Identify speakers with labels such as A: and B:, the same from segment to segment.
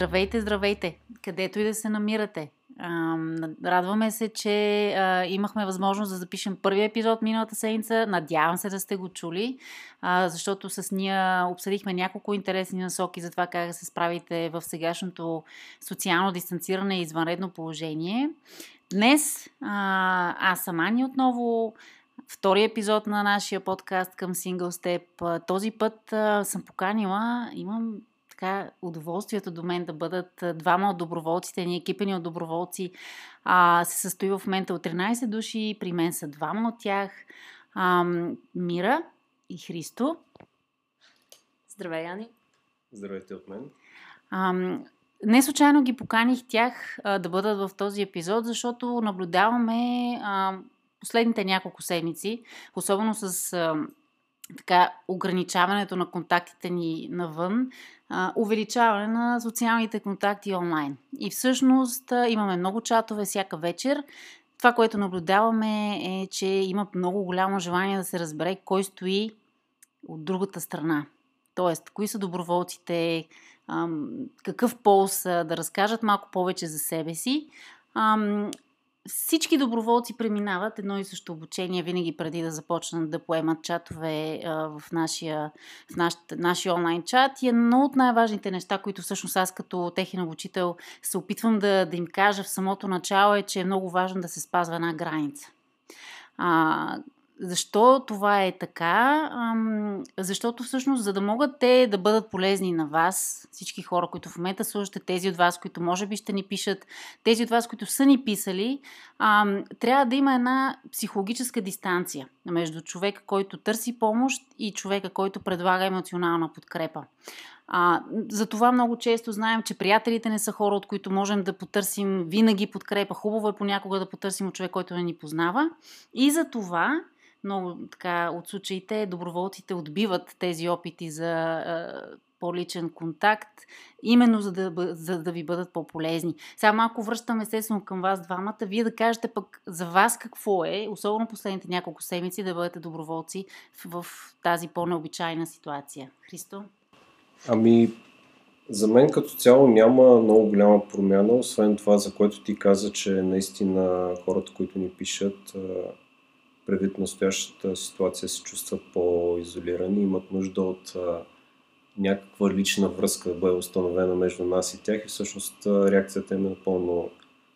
A: Здравейте, здравейте! Където и да се намирате. радваме се, че имахме възможност да запишем първия епизод миналата седмица. Надявам се да сте го чули, защото с ние обсъдихме няколко интересни насоки за това как да се справите в сегашното социално дистанциране и извънредно положение. Днес аз съм Ани отново втори епизод на нашия подкаст към Single Step. Този път съм поканила, имам така удоволствието до мен да бъдат двама от доброволците, ни екипени от доброволци а, се състои в момента от 13 души, при мен са двама от тях. А, Мира и Христо.
B: Здравей, Яни.
C: Здравейте от мен.
A: А, не случайно ги поканих тях а, да бъдат в този епизод, защото наблюдаваме а, последните няколко седмици, особено с а, така, ограничаването на контактите ни навън, увеличаване на социалните контакти онлайн. И всъщност имаме много чатове всяка вечер. Това, което наблюдаваме е, че има много голямо желание да се разбере кой стои от другата страна. Тоест, кои са доброволците, какъв пол са, да разкажат малко повече за себе си. Всички доброволци преминават едно и също обучение винаги преди да започнат да поемат чатове а, в, нашия, в наш, нашия онлайн чат. И едно от най-важните неща, които всъщност аз като техен обучител се опитвам да, да им кажа в самото начало е, че е много важно да се спазва една граница. А, защо това е така? Защото всъщност, за да могат те да бъдат полезни на вас, всички хора, които в момента слушате, тези от вас, които може би ще ни пишат, тези от вас, които са ни писали, трябва да има една психологическа дистанция между човека, който търси помощ и човека, който предлага емоционална подкрепа. А, затова много често знаем, че приятелите не са хора, от които можем да потърсим винаги подкрепа. Хубаво е понякога да потърсим от човек, който не ни познава. И за това много така от случаите доброволците отбиват тези опити за а, по-личен контакт, именно за да, за да ви бъдат по-полезни. Сега малко връщам естествено към вас двамата. Вие да кажете пък за вас какво е, особено последните няколко седмици, да бъдете доброволци в, в тази по-необичайна ситуация. Христо?
C: Ами, за мен като цяло няма много голяма промяна, освен това, за което ти каза, че наистина хората, които ни пишат, предвид настоящата ситуация се чувстват по-изолирани, имат нужда от някаква лична връзка да бъде установена между нас и тях и всъщност реакцията им е напълно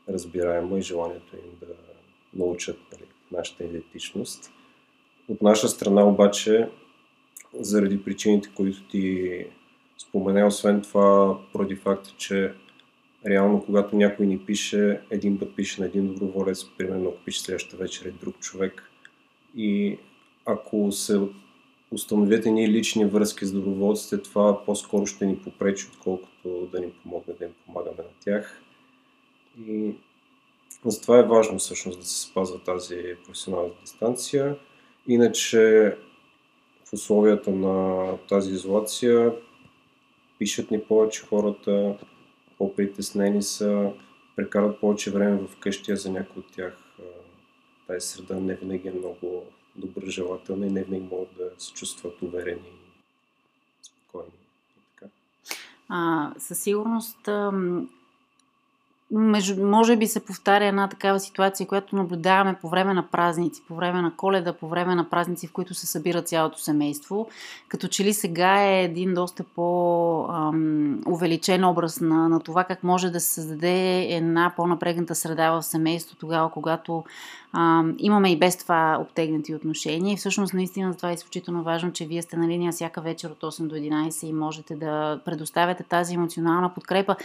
C: разбираема и желанието им да научат нали, нашата идентичност. От наша страна обаче, заради причините, които ти спомене, освен това, поради факта, че реално, когато някой ни пише, един път пише на един доброволец, примерно ако пише следващата вечер е друг човек, и ако се установят едни лични връзки с доброволците, това по-скоро ще ни попречи, отколкото да ни помогне да им помагаме на тях. И затова е важно всъщност да се спазва тази професионална дистанция. Иначе в условията на тази изолация пишат ни повече хората, по-притеснени са, прекарат повече време в къщия за някои от тях тази среда не винаги е много доброжелателна и не винаги могат да се чувстват уверени и спокойни. Така.
A: А, със сигурност между, може би се повтаря една такава ситуация, която наблюдаваме по време на празници, по време на коледа, по време на празници, в които се събира цялото семейство. Като че ли сега е един доста по-увеличен образ на, на това как може да се създаде една по-напрегната среда в семейство, тогава, когато а, имаме и без това обтегнати отношения. И всъщност наистина това е изключително важно, че вие сте на линия всяка вечер от 8 до 11 и можете да предоставяте тази емоционална подкрепа.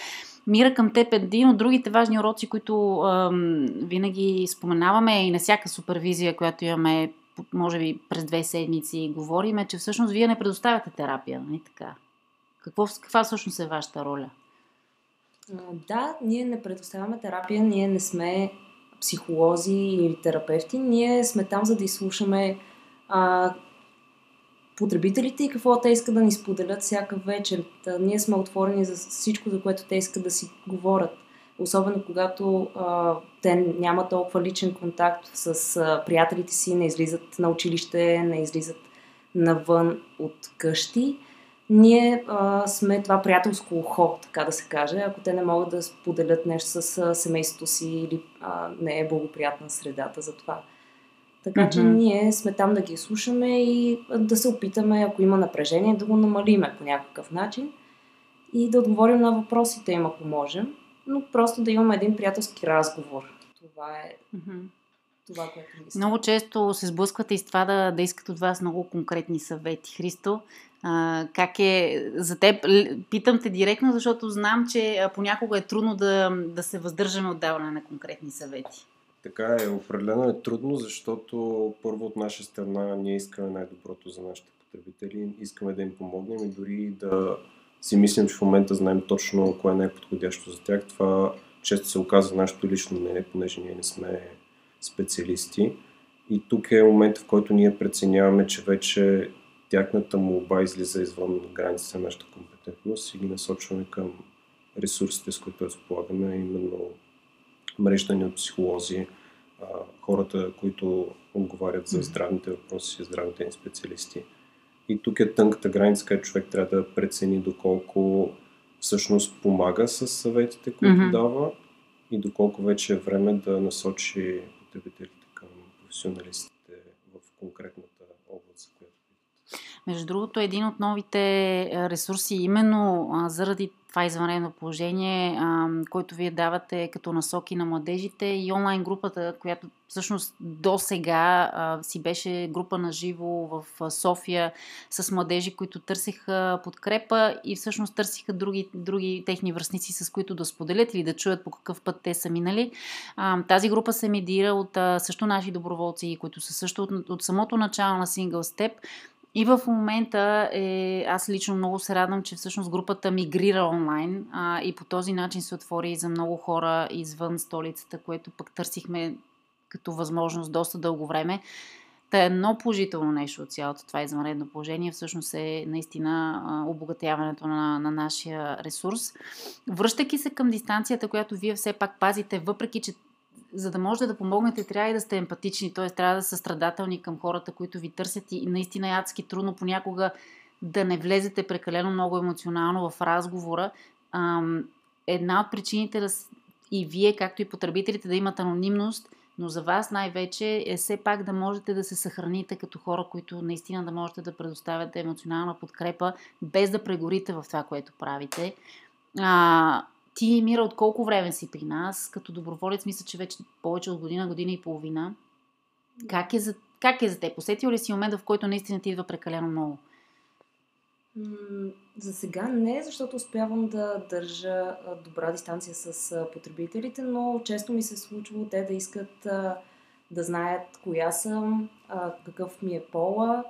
A: Мира към теб е един от другите важни уроци, които ам, винаги споменаваме и на всяка супервизия, която имаме, може би през две седмици, говориме, че всъщност вие не предоставяте терапия, нали така? Какво, каква всъщност е вашата роля?
B: Да, ние не предоставяме терапия, ние не сме психолози или терапевти, ние сме там за да изслушаме а, потребителите и какво те искат да ни споделят всяка вечер. Та, ние сме отворени за всичко, за което те искат да си говорят. Особено когато а, те нямат толкова личен контакт с а, приятелите си, не излизат на училище, не излизат навън от къщи. ние а, сме това приятелско ухо, така да се каже, ако те не могат да споделят нещо с а, семейството си или а, не е благоприятна средата за това. Така mm-hmm. че ние сме там да ги слушаме и да се опитаме, ако има напрежение, да го намалиме по някакъв начин и да отговорим на въпросите им, ако можем, но просто да имаме един приятелски разговор. Това е mm-hmm. това, което мисля.
A: Много често се сблъсквате и с това да, да искат от вас много конкретни съвети. Христо, а, как е за теб? Питам те директно, защото знам, че понякога е трудно да, да се въздържаме от даване на конкретни съвети.
C: Така е, определено е трудно, защото първо от наша страна ние искаме най-доброто за нашите потребители, искаме да им помогнем и дори да си мислим, че в момента знаем точно кое е най-подходящо за тях. Това често се оказва нашето лично мнение, понеже ние не сме специалисти. И тук е момент, в който ние преценяваме, че вече тяхната молба излиза извън границите на нашата компетентност и ги насочваме към ресурсите, с които разполагаме, именно мрежата ни от психолози, хората, които отговарят за здравните въпроси, здравните ни специалисти. И тук е тънката граница, където човек трябва да прецени доколко всъщност помага с съветите, които mm-hmm. дава и доколко вече е време да насочи потребителите към професионалистите в конкретната област, за която
A: между другото, един от новите ресурси, именно заради това извънредно положение, а, който вие давате като насоки на младежите и онлайн групата, която всъщност до сега си беше група на живо в София с младежи, които търсиха подкрепа и всъщност търсиха други, други техни връзници, с които да споделят или да чуят по какъв път те са минали. Тази група се медира от също наши доброволци, които са също от, от самото начало на Single Step и в момента е, аз лично много се радвам, че всъщност групата мигрира онлайн а, и по този начин се отвори за много хора извън столицата, което пък търсихме като възможност доста дълго време. Та едно положително нещо от цялото това извънредно положение всъщност е наистина обогатяването на, на нашия ресурс. Връщайки се към дистанцията, която вие все пак пазите, въпреки че за да можете да помогнете, трябва и да сте емпатични, т.е. трябва да са страдателни към хората, които ви търсят и наистина е адски трудно понякога да не влезете прекалено много емоционално в разговора. Една от причините да и вие, както и потребителите, да имат анонимност, но за вас най-вече е все пак да можете да се съхраните като хора, които наистина да можете да предоставяте емоционална подкрепа, без да прегорите в това, което правите. А, ти, Мира, от колко време си при нас? Като доброволец, мисля, че вече повече от година, година и половина. Как е за, как е за теб? Усетил ли си момента, в който наистина ти идва прекалено много?
B: За сега не, защото успявам да държа добра дистанция с потребителите, но често ми се случва те да искат да знаят коя съм, какъв ми е пола,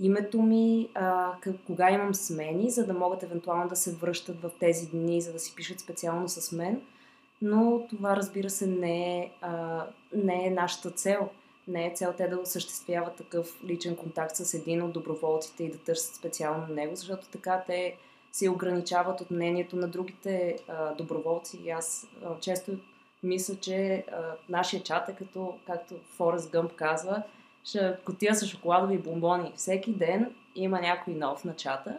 B: името ми, а, кога имам смени, за да могат евентуално да се връщат в тези дни, за да си пишат специално с мен. Но това, разбира се, не е, а, не е нашата цел. Не е цел те да осъществяват такъв личен контакт с един от доброволците и да търсят специално него, защото така те се ограничават от мнението на другите а, доброволци. И аз а, често мисля, че а, нашия чат е като, както Форест Гъмп казва, котия с шоколадови бомбони. Всеки ден има някой нов на чата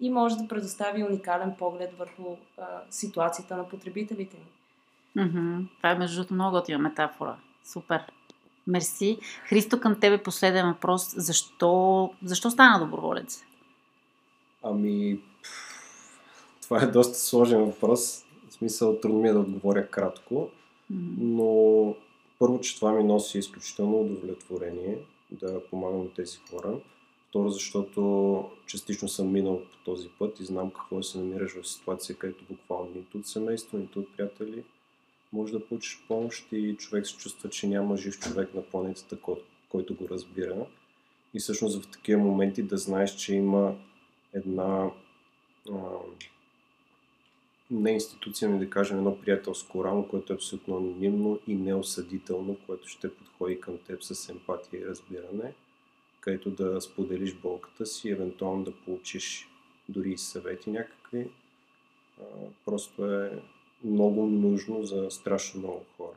B: и може да предостави уникален поглед върху а, ситуацията на потребителите ни.
A: Mm-hmm. Това е между другото много готина метафора. Супер. Мерси. Христо, към тебе последен въпрос. Защо, защо стана доброволец?
C: Ами, това е доста сложен въпрос. В смисъл, трудно ми е да отговоря кратко. Mm-hmm. Но първо, че това ми носи изключително удовлетворение да помагам на тези хора. Второ, защото частично съм минал по този път и знам какво се намираш в ситуация, където буквално нито от семейство, нито от приятели може да получиш помощ и човек се чувства, че няма жив човек на планетата, който го разбира. И всъщност в такива моменти да знаеш, че има една а, не институция, но да кажем едно приятелско рамо, което е абсолютно анонимно и неосъдително, което ще подходи към теб с емпатия и разбиране, където да споделиш болката си, евентуално да получиш дори и съвети някакви. просто е много нужно за страшно много хора.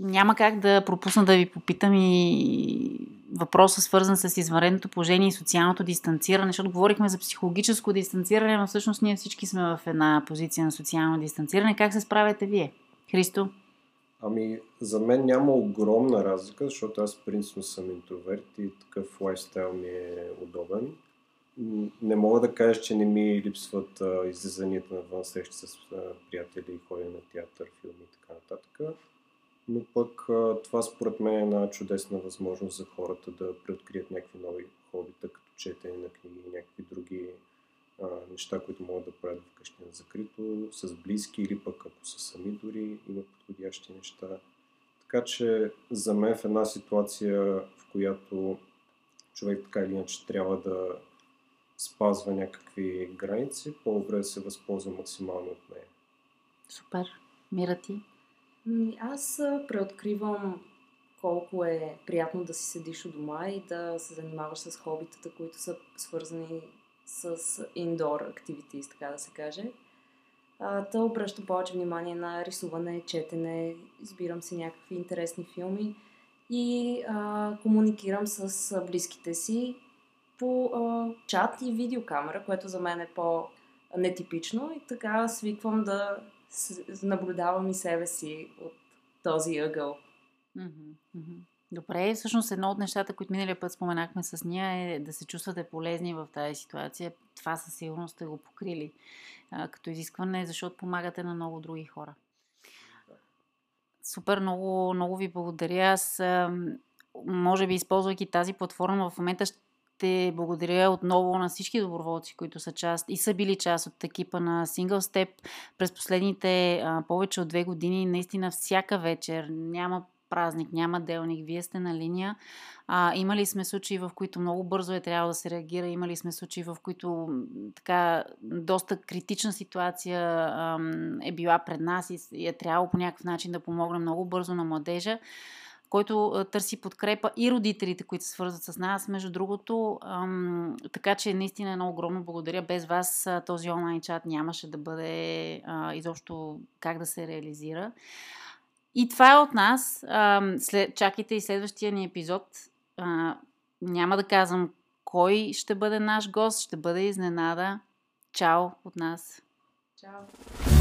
A: Няма как да пропусна да ви попитам и въпроса свързан с извънредното положение и социалното дистанциране, защото говорихме за психологическо дистанциране, но всъщност ние всички сме в една позиция на социално дистанциране. Как се справяте вие? Христо?
C: Ами, за мен няма огромна разлика, защото аз принципно съм интроверт и такъв лайфстайл ми е удобен. Не мога да кажа, че не ми липсват излизанията навън, срещи с а, приятели, ходене на театър, филми и така нататък. Но пък това според мен е една чудесна възможност за хората да преоткрият някакви нови хобита, като четене на книги и някакви други а, неща, които могат да правят вкъщи на закрито, с близки или пък ако са сами дори има подходящи неща. Така че за мен в една ситуация, в която човек така или иначе трябва да спазва някакви граници, по-добре да се възползва максимално от нея.
A: Супер. Мира ти?
B: Аз преоткривам колко е приятно да си седиш у дома и да се занимаваш с хобитата, които са свързани с indoor activities, така да се каже. А, да обръщам повече внимание на рисуване, четене, избирам си някакви интересни филми и а, комуникирам с близките си по а, чат и видеокамера, което за мен е по-нетипично и така свиквам да наблюдавам и себе си от този ъгъл.
A: Добре, всъщност едно от нещата, които миналия път споменахме с нея е да се чувствате полезни в тази ситуация. Това със сигурност сте го покрили а, като изискване, защото помагате на много други хора. Супер, много, много ви благодаря. Аз, може би, използвайки тази платформа, в момента ще благодаря отново на всички доброволци, които са част и са били част от екипа на Single Step през последните а, повече от две години. Наистина всяка вечер няма празник, няма делник, вие сте на линия. А, имали сме случаи, в които много бързо е трябвало да се реагира, имали сме случаи, в които така доста критична ситуация ам, е била пред нас и, и е трябвало по някакъв начин да помогнем много бързо на младежа който търси подкрепа и родителите, които се свързват с нас, между другото. Ам, така че наистина едно огромно благодаря. Без вас този онлайн чат нямаше да бъде а, изобщо как да се реализира. И това е от нас. А, след, чакайте и следващия ни епизод. А, няма да казвам кой ще бъде наш гост, ще бъде изненада. Чао от нас.
B: Чао.